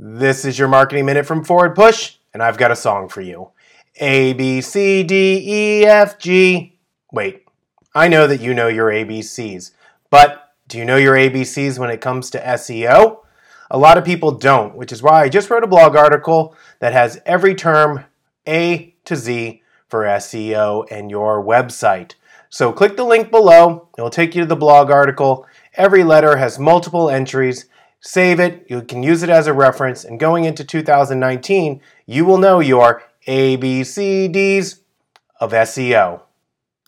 This is your marketing minute from Forward Push, and I've got a song for you. A, B, C, D, E, F, G. Wait, I know that you know your ABCs, but do you know your ABCs when it comes to SEO? A lot of people don't, which is why I just wrote a blog article that has every term A to Z for SEO and your website. So click the link below, it will take you to the blog article. Every letter has multiple entries Save it, you can use it as a reference, and going into 2019, you will know your ABCDs of SEO.